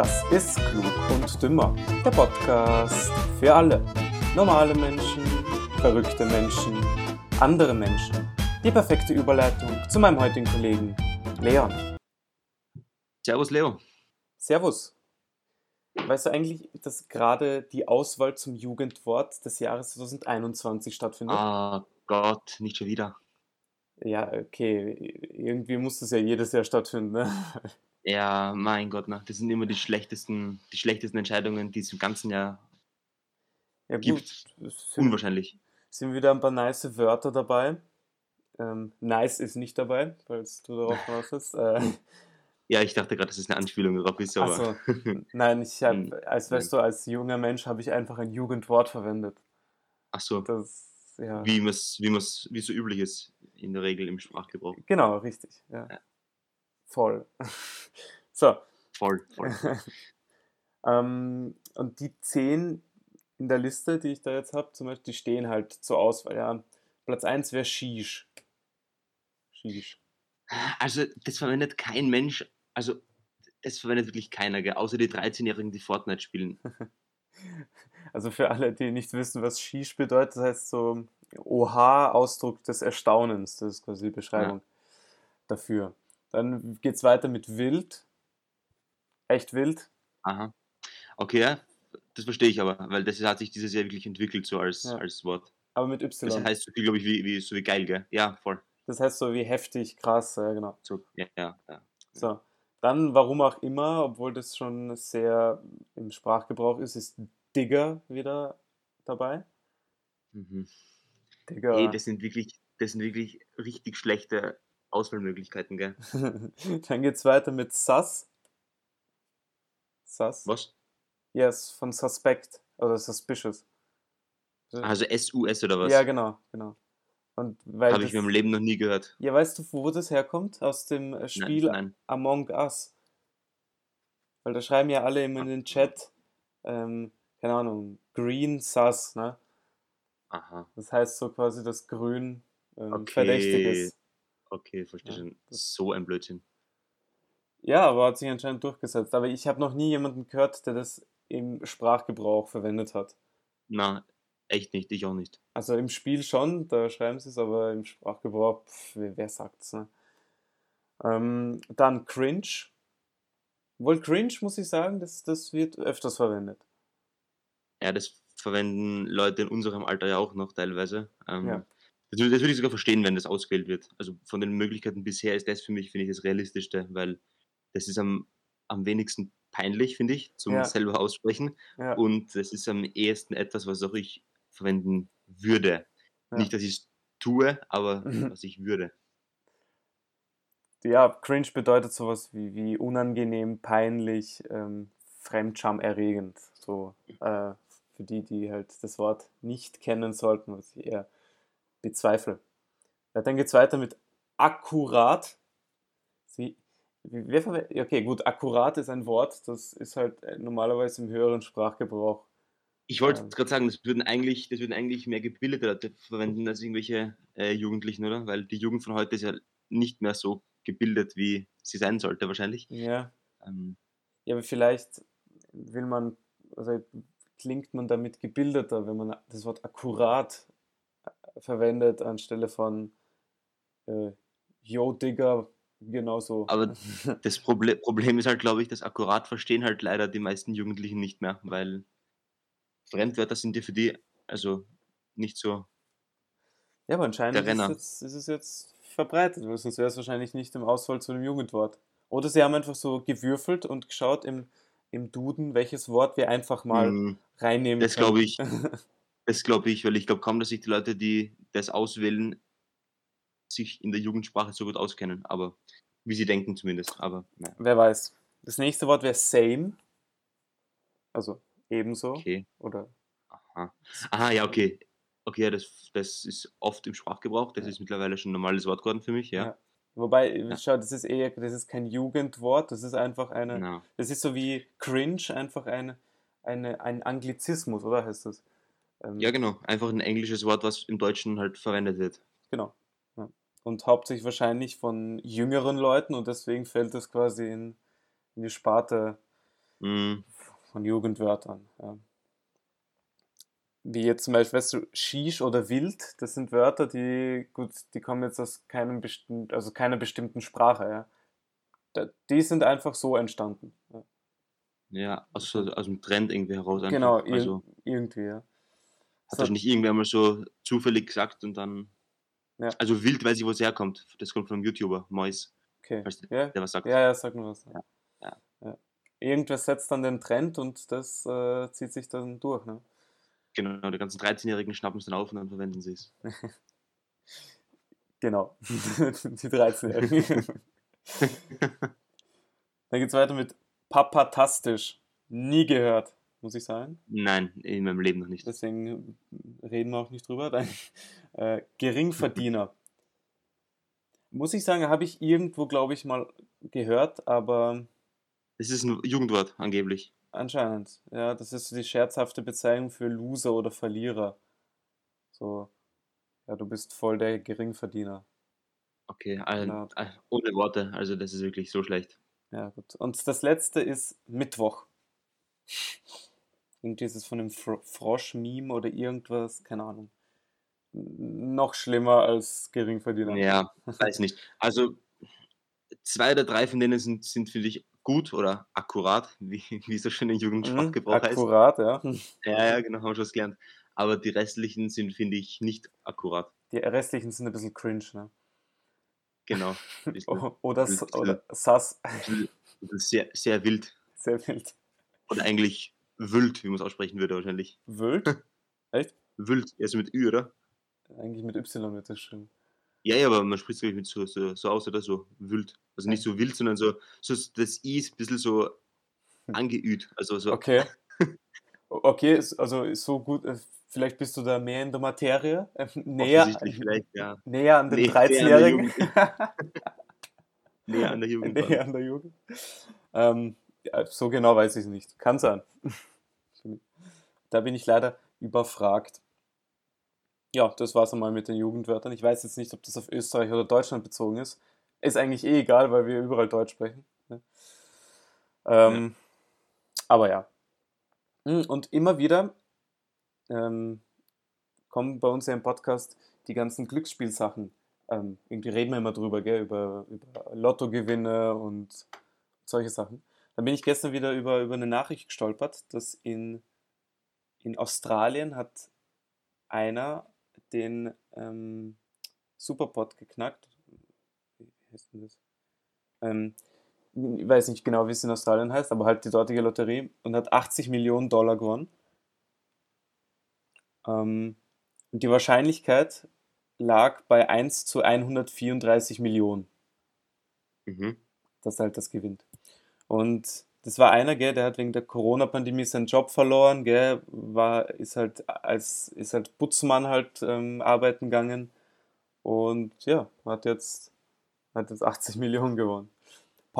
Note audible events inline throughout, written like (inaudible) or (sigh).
Das ist Klug und Dümmer, der Podcast für alle. Normale Menschen, verrückte Menschen, andere Menschen. Die perfekte Überleitung zu meinem heutigen Kollegen Leon. Servus Leo. Servus. Weißt du eigentlich, dass gerade die Auswahl zum Jugendwort des Jahres 2021 stattfindet? Ah Gott, nicht schon wieder. Ja, okay. Irgendwie muss das ja jedes Jahr stattfinden, ne? Ja, mein Gott, na, das sind immer die schlechtesten, die schlechtesten Entscheidungen, die es im ganzen Jahr Ja, gut. gibt. es Sind, Unwahrscheinlich. sind wieder ein paar nice Wörter dabei. Ähm, nice ist nicht dabei, falls du darauf bist. Äh, (laughs) Ja, ich dachte gerade, dass es eine Anspielung darauf ist, aber also, (laughs) nein, ich Hm, habe, als weißt du, als junger Mensch habe ich einfach ein Jugendwort verwendet. ach so, Das, ja. wie es wie man's, wie so üblich ist in der Regel im Sprachgebrauch. Genau, richtig. Ja. Ja. Voll. (laughs) so. Voll, voll. (laughs) ähm, und die zehn in der Liste, die ich da jetzt habe, zum Beispiel, die stehen halt zur Auswahl. Ja. Platz 1 wäre Shish. Shish. Also, das verwendet kein Mensch, also das verwendet wirklich keiner, gell? außer die 13-Jährigen, die Fortnite spielen. (laughs) Also für alle, die nicht wissen, was Shish bedeutet, das heißt so Oha, Ausdruck des Erstaunens. Das ist quasi die Beschreibung dafür. Dann geht es weiter mit wild. Echt wild. Aha. Okay, das verstehe ich aber, weil das hat sich dieses Jahr wirklich entwickelt so als, Ja. als Wort. Aber mit Das Y. heißt so viel, glaube ich, wie, wie, so wie geil, gell? Ja, voll. Das heißt so wie heftig, krass, ja genau. So, ja, ja, ja. So. Dann, warum auch immer, obwohl das schon sehr im Sprachgebrauch ist, ist Digger wieder dabei. Mhm. Digger. Hey, das sind wirklich, das sind wirklich richtig schlechte Auswahlmöglichkeiten, gell? (laughs) Dann geht's weiter mit Sus. Sus? Was? Yes, von Suspect oder Suspicious. Also SUS oder was? Ja, genau, genau. Und weil Habe ich mir im Leben noch nie gehört. ja, weißt du, wo das herkommt? Aus dem äh, Spiel Nein, nein. Among Us. Weil da schreiben ja alle immer in den Chat, ähm, keine Ahnung, Green Sus, ne? Aha. Das heißt so quasi, dass Grün ähm, Okay. verdächtig ist. Okay, verstehe schon. So ein Blödsinn. Ja, aber hat sich anscheinend durchgesetzt. Aber ich habe noch nie jemanden gehört, der das im Sprachgebrauch verwendet hat. Na, echt nicht, ich auch nicht. Also im Spiel schon, da schreiben sie es, aber im Sprachgebrauch, pf, wer, wer sagt's, ne? Ähm, dann Cringe. Wohl Cringe, muss ich sagen, das, das wird öfters verwendet. Ja, das verwenden Leute in unserem Alter ja auch noch teilweise. Ähm, Ja. Das, das würde ich sogar verstehen, wenn das ausgewählt wird. Also von den Möglichkeiten bisher ist das für mich, finde ich, das Realistischste, weil das ist am, am wenigsten peinlich, finde ich, zum Ja. selber aussprechen. Ja, Und das ist am ehesten etwas, was auch ich verwenden würde. Ja. Nicht, dass ich es tue, aber Mhm. was ich würde. ja Cringe bedeutet sowas wie, wie unangenehm, peinlich, ähm, fremdscham-erregend. So, äh, für die, die halt das Wort nicht kennen sollten, was ich eher bezweifle. Ja, dann geht's weiter mit akkurat. Sie, okay, gut, akkurat ist ein Wort, das ist halt äh, normalerweise im höheren Sprachgebrauch. Ich wollte Ähm. gerade sagen, das würden eigentlich, das würden eigentlich mehr gebildete Leute verwenden als irgendwelche äh, Jugendlichen, oder? Weil die Jugend von heute ist ja nicht mehr so gebildet, wie sie sein sollte, wahrscheinlich. Ja, Ähm, ja, aber vielleicht will man, also klingt man damit gebildeter, wenn man das Wort akkurat verwendet anstelle von äh, Yo Digger, genauso. Aber (laughs) das Proble Problem ist halt, glaube ich, das akkurat verstehen halt leider die meisten Jugendlichen nicht mehr, weil Fremdwörter sind ja für die also nicht so. Ja, aber anscheinend Der ist, jetzt, ist es jetzt verbreitet, weil sonst wäre es wahrscheinlich nicht im Auswahl zu einem Jugendwort. Oder sie haben einfach so gewürfelt und geschaut im, im Duden, welches Wort wir einfach mal Mm, reinnehmen das glaube ich. (laughs) Das glaube ich, weil ich glaube kaum, dass sich die Leute, die das auswählen, sich in der Jugendsprache so gut auskennen. Aber wie sie denken zumindest. Aber naja, Wer weiß. Das nächste Wort wäre same. Also ebenso. okay. Oder Aha. Aha, ja, okay. Okay, ja, das, das ist oft im Sprachgebrauch. Das Ja. ist mittlerweile schon ein normales Wort geworden für mich, ja. Ja. Wobei, schau, das ist eher, das ist kein Jugendwort, das ist einfach eine, Na, das ist so wie cringe, einfach eine, eine, ein Anglizismus, oder heißt das? Ähm, ja, genau. Einfach ein englisches Wort, was im Deutschen halt verwendet wird. Genau. Ja. Und hauptsächlich wahrscheinlich von jüngeren Leuten und deswegen fällt es quasi in, in die Sparte Mhm. von Jugendwörtern. Ja. Wie jetzt zum Beispiel, weißt du, Shish oder Wild, das sind Wörter, die, gut, die kommen jetzt aus keinem bestimmten, also keiner bestimmten Sprache, ja. Da, die sind einfach so entstanden. Ja. Ja, aus, aus dem Trend irgendwie heraus einfach. Genau, ir Also irgendwie, ja. Hat So, wahrscheinlich irgendwer mal so zufällig gesagt und dann. ja, Also wild weiß ich, wo es herkommt. Das kommt von einem YouTuber, Mois, okay. falls der, Ja, der was sagt. ja, ja, sag mir was. Ja. Ja, ja. Irgendwer setzt dann den Trend und das äh, zieht sich dann durch, ne? Genau, die ganzen 13-Jährigen schnappen es dann auf und dann verwenden sie es. (laughs) Genau. (laughs) Die 13-Jährigen. (laughs) Dann geht's weiter mit Papatastisch. Nie gehört, muss ich sagen. Nein, in meinem Leben noch nicht. Deswegen reden wir auch nicht drüber. (laughs) Dann, äh, Geringverdiener. Muss ich sagen, habe ich irgendwo, glaube ich, mal gehört, aber Das ist ein Jugendwort, angeblich. anscheinend. Ja, das ist die scherzhafte Bezeichnung für Loser oder Verlierer. So, ja, du bist voll der Geringverdiener. Okay, all, Genau. all, ohne Worte. Also das ist wirklich so schlecht. Ja, gut. Und das letzte ist Mittwoch. Irgendwie ist es von dem Fro Frosch-Meme oder irgendwas, keine Ahnung. Noch schlimmer als Geringverdiener. Ja, weiß nicht. Also zwei oder drei von denen sind, sind finde ich, gut oder akkurat, wie, wie so schön in Mhm, Jugendsprachgebrauch heißt. akkurat, ja. (laughs) Ja, ja, genau, haben wir schon was gelernt. Aber die restlichen sind, finde ich, nicht akkurat. Die restlichen sind ein bisschen cringe, ne? Genau. (laughs) Bisschen, Oder, bisschen, oder sass. sehr, sehr wild. Sehr wild. Oder eigentlich wild, wie man es aussprechen würde wahrscheinlich. Wild? (laughs) Echt? Wild, also mit Ü, oder? Eigentlich mit Y wird das schon. Ja, ja, aber man spricht es, glaube ich, mit so, so, so aus oder so. Wild. Also nicht so wild, sondern so, so das I ist ein bisschen so angeüht. Also so. Okay. (laughs) Okay, also so gut. äh, Vielleicht bist du da mehr in der Materie. äh, Näher, ja. näher an den Nee, näher an der 13-Jährigen. (laughs) Näher an der Jugend. Näher an der Jugend. Ähm, ja, so genau weiß ich es nicht. Kann sein. (laughs) Da bin ich leider überfragt. Ja, das war's einmal mit den Jugendwörtern. Ich weiß jetzt nicht, ob das auf Österreich oder Deutschland bezogen ist. Ist eigentlich eh egal, weil wir überall Deutsch sprechen. ne? Ähm, Aber ja. Mm, Und immer wieder ähm, kommen bei uns ja im Podcast die ganzen Glücksspielsachen. Ähm, irgendwie reden wir immer drüber, gell? Über, über Lottogewinne und solche Sachen. Dann bin ich gestern wieder über, über eine Nachricht gestolpert, dass in, in Australien hat einer den ähm, Superpot geknackt. Wie heißt denn das? Ähm, ich weiß nicht genau, wie es in Australien heißt, aber halt die dortige Lotterie und hat 80 Millionen Dollar gewonnen. Ähm, und die Wahrscheinlichkeit lag bei 1 zu 134 Millionen, Mhm. dass er halt das gewinnt. Und das war einer, gell, der hat wegen der Corona-Pandemie seinen Job verloren, gell, war, ist halt als, ist halt Putzmann halt ähm, arbeiten gegangen und ja, hat jetzt, hat jetzt 80 (laughs) Millionen gewonnen.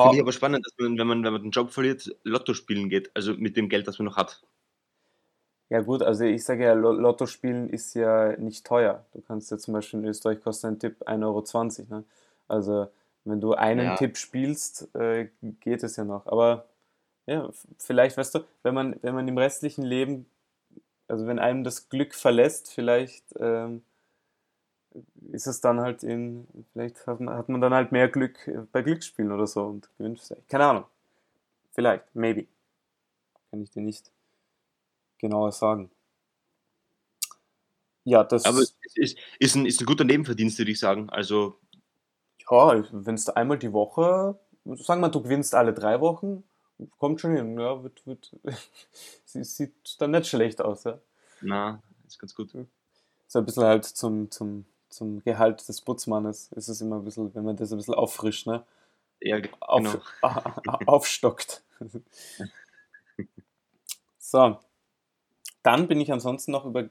Finde ich aber spannend, dass man, wenn man, wenn man den Job verliert, Lotto spielen geht. Also mit dem Geld, das man noch hat. Ja gut, also ich sage ja, Lo- Lotto spielen ist ja nicht teuer. Du kannst ja zum Beispiel in Österreich kostet ein Tipp 1,20 Euro. Ne? Also wenn du einen Ja. Tipp spielst, äh, geht es ja noch. Aber ja, vielleicht, weißt du, wenn man, wenn man im restlichen Leben, also wenn einem das Glück verlässt, vielleicht ähm, ist es dann halt in, vielleicht hat man, hat man dann halt mehr Glück äh, bei Glücksspielen oder so und gewinnt vielleicht. Keine Ahnung. Vielleicht, maybe. Kann ich dir nicht genauer sagen. Ja, das, Aber es ist, ist, ein, ist ein guter Nebenverdienst, würde ich sagen. Also, ja, wenn du einmal die Woche, sagen wir, du gewinnst alle drei Wochen, kommt schon hin, ja, wird, wird, (laughs) sie- sieht dann nicht schlecht aus, ja. na, ist ganz gut. So ein bisschen halt zum, zum, zum Gehalt des Putzmannes ist es immer ein bisschen, wenn man das ein bisschen auffrischt, ne? Ja, ge- Auf, genau. (laughs) aufstockt. (laughs) So, dann bin ich ansonsten noch über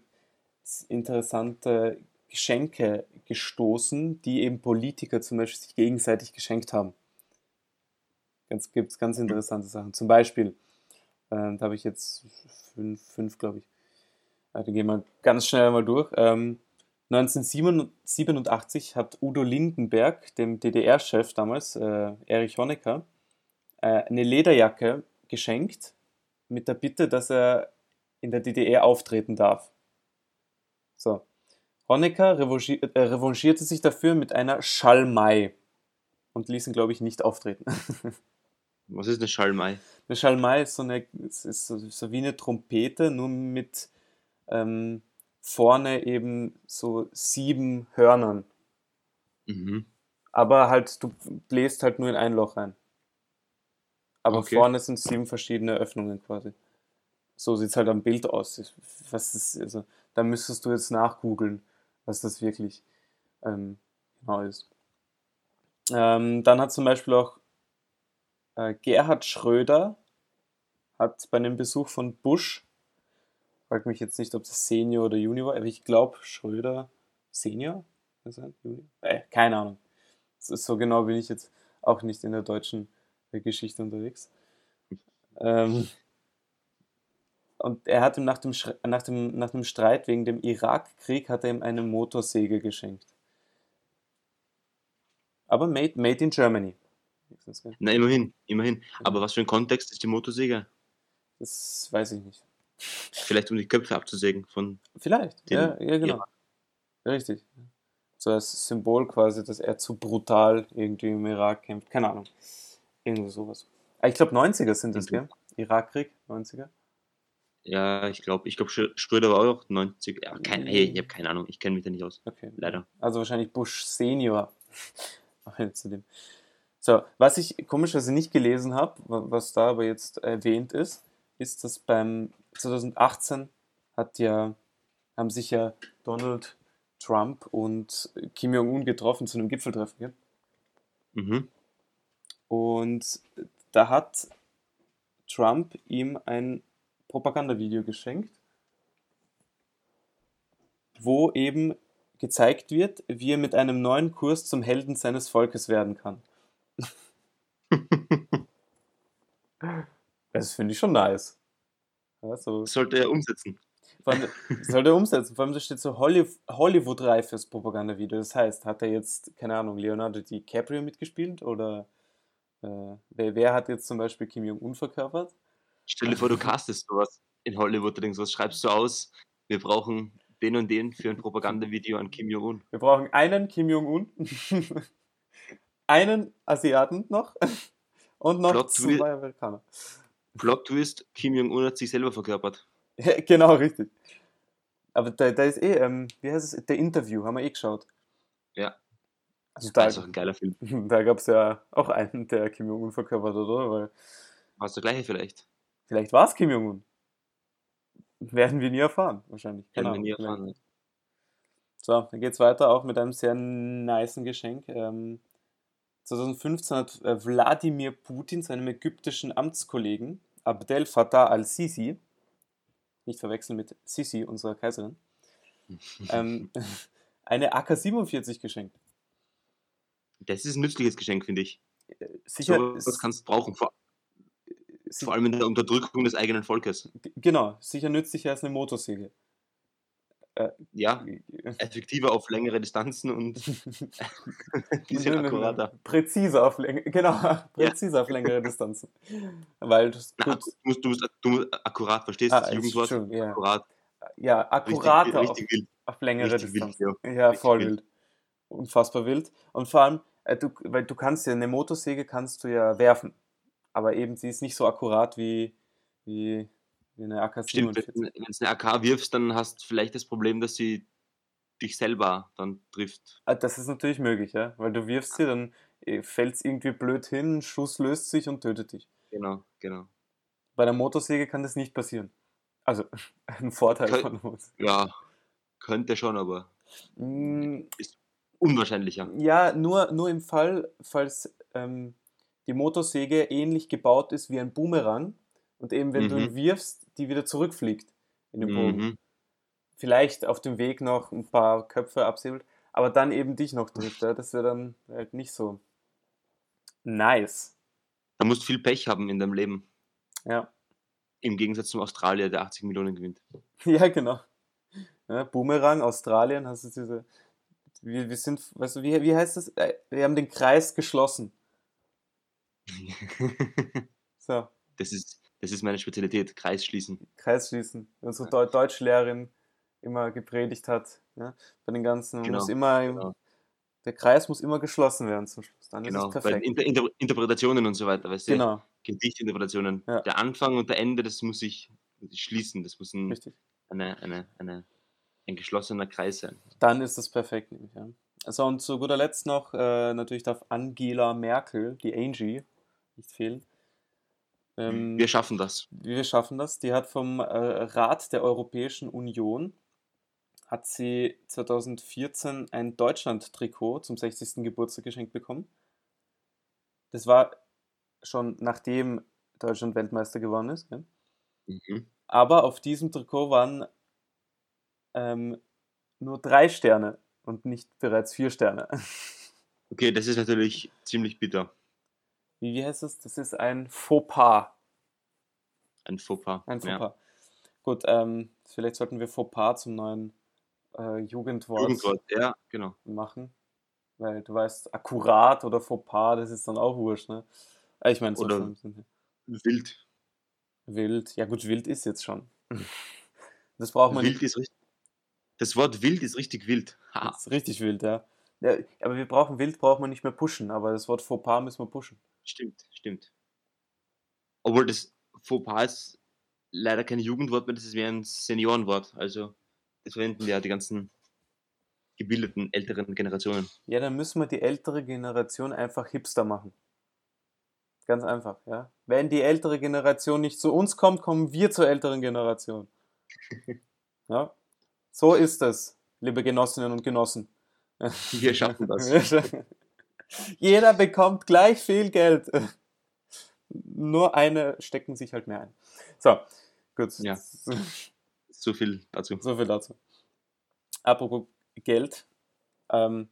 interessante Geschenke gestoßen, die eben Politiker zum Beispiel sich gegenseitig geschenkt haben. Ganz, gibt es ganz interessante Sachen. Zum Beispiel, ähm, da habe ich jetzt fünf, fünf glaube ich. Ja, da gehen wir ganz schnell mal durch. Ähm, 1987 hat Udo Lindenberg, dem DDR-Chef damals, äh, Erich Honecker, äh, eine Lederjacke geschenkt mit der Bitte, dass er in der DDR auftreten darf. So. Honecker äh, revanchierte sich dafür mit einer Schalmei und ließ ihn, glaube ich, nicht auftreten. (laughs) Was ist eine Schalmei? Eine Schalmei ist so, eine, ist so, wie eine Trompete, nur mit ähm, vorne eben so sieben Hörnern. Mhm. Aber halt, du bläst halt nur in ein Loch rein. Aber Okay. vorne sind sieben verschiedene Öffnungen quasi. So sieht es halt am Bild aus. Was ist, also, da müsstest du jetzt nachgoogeln, was das wirklich ähm, genau ist. Ähm, dann hat zum Beispiel auch äh, Gerhard Schröder hat bei einem Besuch von Bush, frag mich jetzt nicht, ob das Senior oder Junior war, aber ich glaube Schröder Senior? Äh, keine Ahnung. So genau bin ich jetzt auch nicht in der deutschen äh, Geschichte unterwegs. Ähm, und er hat ihm nach dem, nach, dem, nach dem Streit wegen dem Irakkrieg hat er ihm eine Motorsäge geschenkt. Aber made, made in Germany. Na, immerhin, immerhin. Aber was für ein Kontext ist die Motorsäge? Das weiß ich nicht. Vielleicht um die Köpfe abzusägen von. Vielleicht, ja, ja, genau. Richtig. So als Symbol quasi, dass er zu brutal irgendwie im Irak kämpft. Keine Ahnung. Irgendwo sowas. Ah, Ich glaube 90er sind das, Mhm. gell? Irakkrieg, 90er. Ja, ich glaube, ich glaube, Schröder war auch 90. Ja, kein, hey, ich habe keine Ahnung, ich kenne mich da nicht aus. Okay. Leider. Also wahrscheinlich Bush Senior. (laughs) Zu dem. So, was ich komischerweise nicht gelesen habe, was da aber jetzt erwähnt ist, ist, dass beim 2018 hat ja, haben sich ja Donald Trump und Kim Jong-un getroffen zu einem Gipfeltreffen, gell? Mhm. Und da hat Trump ihm ein Propagandavideo geschenkt, wo eben gezeigt wird, wie er mit einem neuen Kurs zum Helden seines Volkes werden kann. (laughs) Das finde ich schon nice. Ja, so, Sollte er umsetzen. vor allem, soll er umsetzen. Vor allem, da steht so Holly- Hollywood-reifes Propagandavideo. Das heißt, hat er jetzt, keine Ahnung, Leonardo DiCaprio mitgespielt? Oder äh, wer, wer hat jetzt zum Beispiel Kim Jong-un verkörpert? Stell dir vor, du castest sowas in Hollywood, du denkst, was schreibst du aus? Wir brauchen den und den für ein Propagandavideo an Kim Jong-un. Wir brauchen einen Kim Jong-un, (laughs) einen Asiaten noch (laughs) und noch Plot zwei Amerikaner. Plot Twist, Kim Jong-un hat sich selber verkörpert. Genau, richtig. Aber da, da ist eh, ähm, wie heißt es, der Interview, haben wir eh geschaut. Ja. Also da, Das ist auch ein geiler Film. (laughs) da gab es ja auch einen, der Kim Jong-un verkörpert hat, oder? Weil War es der gleiche vielleicht? Vielleicht war es Kim Jong-un. Werden wir nie erfahren, wahrscheinlich. Werden Keine wir nie erfahren. So, dann geht's weiter, auch mit einem sehr nicen Geschenk. Ähm, 2015 hat äh, Wladimir Putin seinem ägyptischen Amtskollegen Abdel Fattah al-Sisi, nicht verwechseln mit Sisi, unserer Kaiserin, (laughs) ähm, (laughs) eine AK-47 geschenkt. Das ist ein nützliches Geschenk, finde ich. Sicher, so was kannst du brauchen, vor, vor allem in der Unterdrückung des eigenen Volkes. genau, sicher nützlicher als eine Motorsäge. Ja, effektiver auf längere Distanzen und ein (laughs) (laughs) bisschen akkurater. Präziser auf längere, genau, (laughs) präziser auf längere Distanzen. Weil das Na, gut, du, musst, du, musst, du musst akkurat, verstehst du Ah, das ist Jugendwort? ja. Akkurat. ja, Richtig, akkurater auf, richtig wild. auf längere Richtig wild, Distanzen. ja. Ja, Richtig voll wild. wild. Unfassbar wild. Und vor allem, äh, du, weil du kannst ja, eine Motorsäge kannst du ja werfen. Aber eben, sie ist nicht so akkurat wie, wie, wie eine Stimmt, AK-47. wenn du eine AK wirfst, dann hast du vielleicht das Problem, dass sie dich selber dann trifft. Ah, Das ist natürlich möglich, ja. Weil du wirfst sie, dann fällt es irgendwie blöd hin, Schuss löst sich und tötet dich. Genau, genau. Bei der Motorsäge kann das nicht passieren. Also, (laughs) ein Vorteil Kö- von Motorsäge. Ja, könnte schon, aber Mm, unwahrscheinlicher. Ja, nur, nur im Fall, falls ähm, die Motorsäge ähnlich gebaut ist wie ein Boomerang und eben, wenn du Mhm. ihn wirfst, die wieder zurückfliegt in den Boden. Mhm. Vielleicht auf dem Weg noch ein paar Köpfe absäbelt, aber dann eben dich noch trifft. Ja? Das wäre dann halt nicht so nice. Da musst du viel Pech haben in deinem Leben. Ja, Im Gegensatz zum Australier, der 80 Millionen gewinnt. (laughs) ja genau. Ja, Boomerang, Australien, hast du diese. Wir, wir sind, weißt du, wie, wie heißt das? Äh, Wir haben den Kreis geschlossen. (laughs) So. das ist, Das ist meine Spezialität, Kreis schließen. Kreis schließen. Wie unsere Deu Deutschlehrerin immer gepredigt hat. Ja? Bei den ganzen, Genau, muss immer, genau. der Kreis muss immer geschlossen werden zum Schluss. Dann Genau, ist es bei perfekt. Inter Inter Interpretationen und so weiter, weißt du? Genau, Gedichtinterpretationen. Ja. Der Anfang und der Ende, das muss sich schließen. Das muss ein, eine, eine, eine, ein geschlossener Kreis sein. Dann ist es perfekt, nämlich, ja. Also und zu guter Letzt noch, äh, natürlich darf Angela Merkel, die Angie, nicht fehlen. Ähm, Wir schaffen das. wir schaffen das. Die hat vom äh, Rat der Europäischen Union hat sie 2014 ein Deutschland-Trikot zum 60. Geburtstag geschenkt bekommen. Das war schon nachdem Deutschland Weltmeister geworden ist. Ja? Mhm. Aber auf diesem Trikot waren ähm, nur drei Sterne und nicht bereits vier Sterne. (laughs) Okay, das ist natürlich ziemlich bitter. Wie, wie heißt das? Das ist ein Fauxpas. Ein Fauxpas. Ein Ja. Fauxpas. Gut, ähm, vielleicht sollten wir Fauxpas zum neuen äh, Jugendwort, Jugendwort, ja, genau. machen. Weil du weißt, akkurat oder Fauxpas, das ist dann auch wurscht, ne? Äh, Ich meine, so Oder- schon. Wild. Wild. Ja gut, wild ist jetzt schon. (laughs) Das braucht man Wild nicht. ist richtig. Das Wort wild ist richtig wild. Ha. Das ist richtig wild, ja. ja. Aber wir brauchen wild, braucht man nicht mehr pushen, aber das Wort Fauxpas müssen wir pushen. Stimmt, stimmt. Obwohl das Fauxpas ist leider kein Jugendwort mehr, das ist mehr ein Seniorenwort. Also das verwenden ja die ganzen gebildeten älteren Generationen. Ja, dann müssen wir die ältere Generation einfach hipster machen. Ganz einfach, ja. Wenn die ältere Generation nicht zu uns kommt, kommen wir zur älteren Generation. (laughs) Ja, so ist es, liebe Genossinnen und Genossen. Wir schaffen das. Jeder bekommt gleich viel Geld. Nur eine stecken sich halt mehr ein. So, gut. Ja. So viel dazu. So viel dazu. Apropos Geld. Ähm,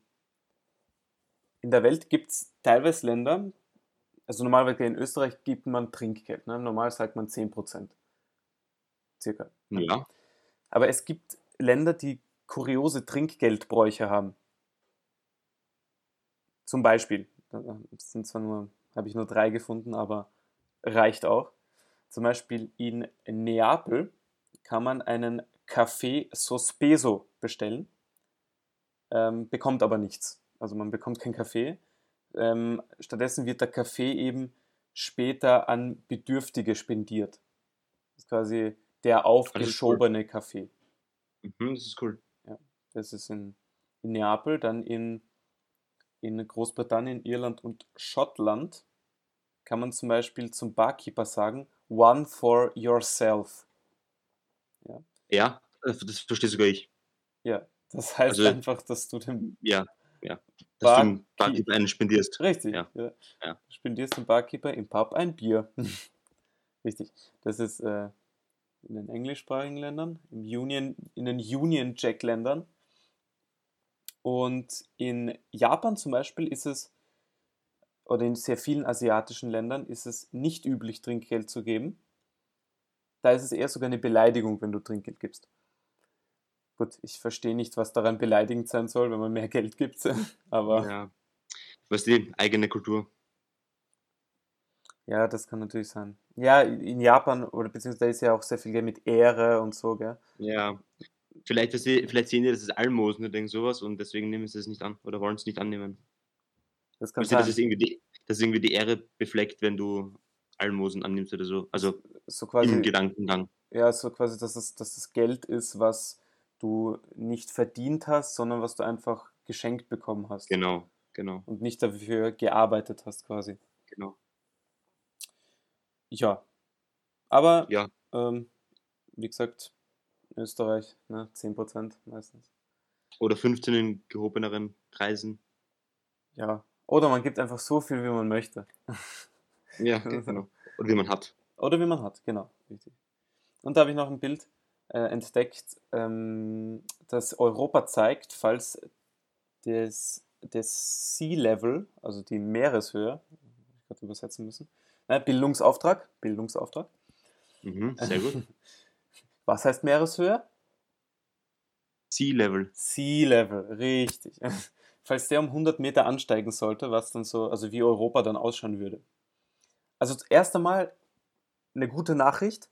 in der Welt gibt es teilweise Länder, also normalerweise in Österreich gibt man Trinkgeld. Ne? Normal sagt man 10%. Circa. Ja, Aber es gibt Länder, die kuriose Trinkgeldbräuche haben. Zum Beispiel, das sind zwar nur, habe ich nur drei gefunden, aber reicht auch. Zum Beispiel in Neapel kann man einen Café Sospeso bestellen, ähm, bekommt aber nichts. Also man bekommt keinen Kaffee. Ähm, stattdessen wird der Kaffee eben später an Bedürftige spendiert. Das ist quasi der aufgeschobene Kaffee. mhm, das ist cool. Das ist in, in Neapel, dann in, in Großbritannien, Irland und Schottland kann man zum Beispiel zum Barkeeper sagen, one for yourself. Ja, das das verstehe sogar ich. Ja, das heißt Also- einfach, dass du dem Ja, ja. Dass Bar- du Barkeeper einen spendierst. Richtig. Ja. Ja. Ja. Spendierst dem Barkeeper im Pub ein Bier. (laughs) Richtig. Das ist äh, in den englischsprachigen Ländern, im Union, in den Union Jack-Ländern. Und in Japan zum Beispiel ist es, oder in sehr vielen asiatischen Ländern ist es nicht üblich, Trinkgeld zu geben. Da ist es eher sogar eine Beleidigung, wenn du Trinkgeld gibst. Gut, ich verstehe nicht, was daran beleidigend sein soll, wenn man mehr Geld gibt. (laughs) Aber Ja. Weißt du, eigene Kultur. Ja, das kann natürlich sein. Ja, in Japan oder beziehungsweise da ist ja auch sehr viel Geld mit Ehre und so, gell? Ja. Vielleicht, vielleicht sehen die das als Almosen oder irgend sowas und deswegen nehmen sie es nicht an oder wollen es nicht annehmen. Das kann Weißt du, dass sein. es irgendwie die, dass es irgendwie die Ehre befleckt, wenn du Almosen annimmst oder so. Also So im quasi, Gedankengang. ja, so quasi, dass es, dass das Geld ist, was du nicht verdient hast, sondern was du einfach geschenkt bekommen hast. Genau, genau, Und nicht dafür gearbeitet hast, quasi. genau. Ja. Aber, Ja, ähm, wie gesagt, Österreich, ne, 10% meistens. oder 15 in gehobeneren Kreisen. Ja. Oder man gibt einfach so viel, wie man möchte. Ja, (laughs) genau. Oder wie man hat. Oder wie man hat, genau, richtig. Und da habe ich noch ein Bild äh, entdeckt, ähm, das Europa zeigt, falls das, das Sea Level, also die Meereshöhe, ich gerade übersetzen müssen, ne, Bildungsauftrag, Bildungsauftrag. Mhm, sehr gut. (laughs) Was heißt Meereshöhe? Sea Level. Sea Level, richtig. (laughs) Falls der um 100 Meter ansteigen sollte, was dann so, also wie Europa dann ausschauen würde. Also erst einmal eine gute Nachricht.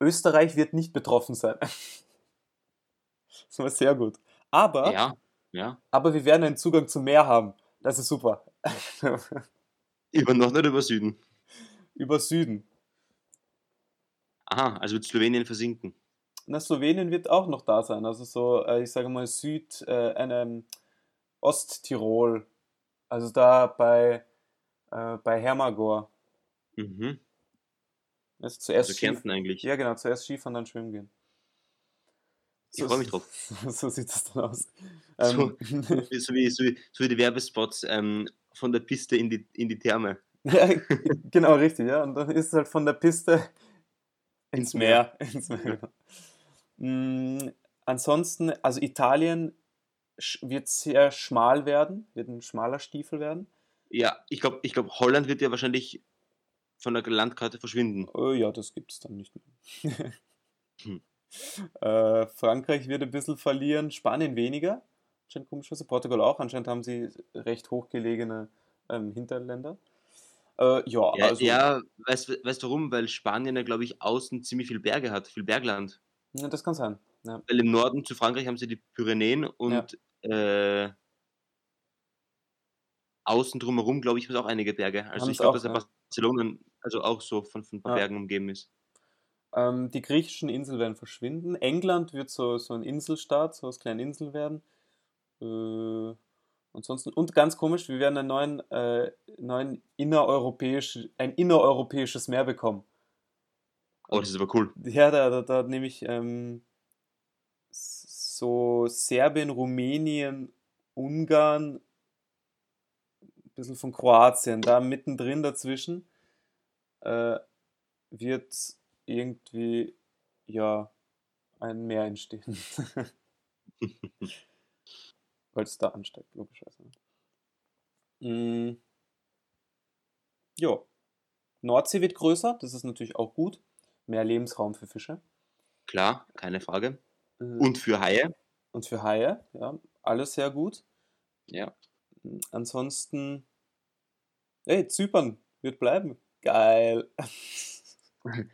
Österreich wird nicht betroffen sein. (laughs) das war sehr gut. Aber, Ja, ja. aber wir werden einen Zugang zum Meer haben. Das ist super. Über Nord oder über Süden? Über Süden. Aha, also wird Slowenien versinken. Na, Slowenien wird auch noch da sein. Also so, äh, ich sage mal Süd, äh, einem Osttirol. Also da bei, äh, bei Hermagor. Mhm. Also zuerst Also Kärnten eigentlich. Ja, genau, zuerst Skifahren, dann schwimmen gehen. Ich freu mich drauf. (laughs) So sieht das dann aus. So. Ähm, (laughs) So wie, so wie, so wie die Werbespots ähm, von der Piste in die, in die Therme. (laughs) ja, genau, richtig, ja. Und dann ist es halt von der Piste ins Meer. (laughs) Ins Meer. genau. Mm, ansonsten, also Italien wird sehr schmal werden, wird ein schmaler Stiefel werden. Ja, ich glaube, ich glaub, Holland wird ja wahrscheinlich von der Landkarte verschwinden. Oh ja, das gibt es dann nicht mehr. Hm. (laughs) äh, Frankreich wird ein bisschen verlieren, Spanien weniger. Anscheinend komischerweise, Portugal auch. Anscheinend haben sie recht hochgelegene ähm, Hinterländer. Äh, ja, Ja, also ja weißt du weißt warum? Weil Spanien ja, glaube ich, außen ziemlich viel Berge hat, viel Bergland. ja, das kann sein. Ja. Weil im Norden zu Frankreich haben sie die Pyrenäen und äh, außen drumherum, glaube ich, haben es auch einige Berge. Also Haben's ich glaube, dass ja. Barcelona also auch so von, von ein paar. Bergen umgeben ist. Ähm, die griechischen Inseln werden verschwinden. England wird so, so ein Inselstaat, so eine kleine Insel werden. Äh, ansonsten, und ganz komisch, wir werden einen neuen, äh, neuen innereuropäisch, ein innereuropäisches Meer bekommen. Oh, das ist aber cool. Ja, da, da, da nehme ich ähm, so Serbien, Rumänien, Ungarn, ein bisschen von Kroatien, da mittendrin dazwischen äh, wird irgendwie ja ein Meer entstehen. (laughs) (laughs) Weil es da ansteigt, logischerweise. Mm. Jo. Nordsee wird größer, das ist natürlich auch gut. Mehr Lebensraum für Fische. Klar, keine Frage. Äh, Und für Haie? und für Haie, ja, alles sehr gut. Ja. Ansonsten, hey, Zypern wird bleiben. Geil. (laughs)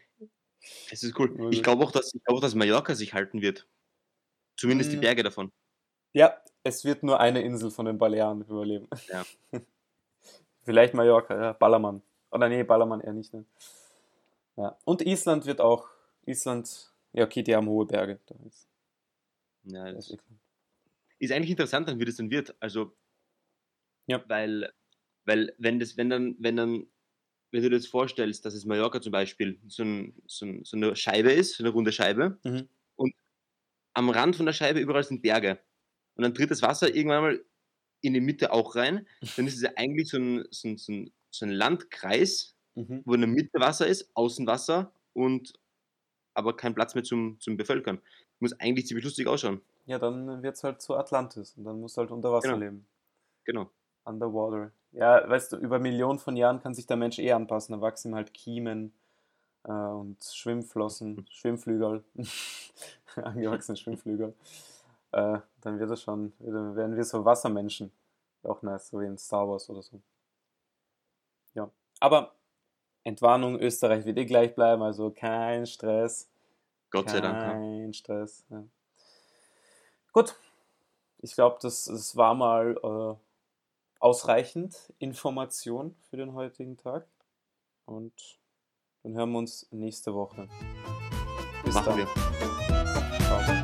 Es ist cool. Ich glaube auch, dass, ich glaube auch, dass Mallorca sich halten wird. Zumindest die Mm. Berge davon. Ja, es wird nur eine Insel von den Balearen überleben. Ja. (laughs) Vielleicht Mallorca, ja, Ballermann. Oder nee, Ballermann eher nicht. Ne? Ja. Und Island wird auch, Island, ja okay, die haben hohe Berge. Da ist, Ja, da das ist ist eigentlich interessant, dann, wie das dann wird. Also, Ja. weil, weil wenn das, wenn dann, wenn dann, wenn du dir jetzt vorstellst, dass es Mallorca zum Beispiel so, ein, so, ein, so eine Scheibe ist, so eine runde Scheibe, Mhm. und am Rand von der Scheibe überall sind Berge. Und dann tritt das Wasser irgendwann mal in die Mitte auch rein, dann ist es ja eigentlich so ein, so ein, so ein, so ein Landkreis, Mhm. wo in der Mitte Wasser ist, außen Wasser und aber kein Platz mehr zum, zum Bevölkern. Muss eigentlich ziemlich lustig ausschauen. Ja, dann wird es halt zu Atlantis und dann musst du halt unter Wasser Genau. leben. Genau. Underwater. Ja, weißt du, über Millionen von Jahren kann sich der Mensch eh anpassen. Da wachsen ihm halt Kiemen äh, und Schwimmflossen, Schwimmflügel, (laughs) angewachsene Schwimmflügel. Äh, dann wird es schon, dann werden wir so Wassermenschen. Auch nice, so wie in Star Wars oder so. Ja, aber Entwarnung, Österreich wird eh gleich bleiben, also kein Stress. Gott sei Dank. Kein Stress. Ja. Gut, ich glaube, das, das war mal äh, ausreichend Information für den heutigen Tag. Und dann hören wir uns nächste Woche. Bis Machen dann. wir.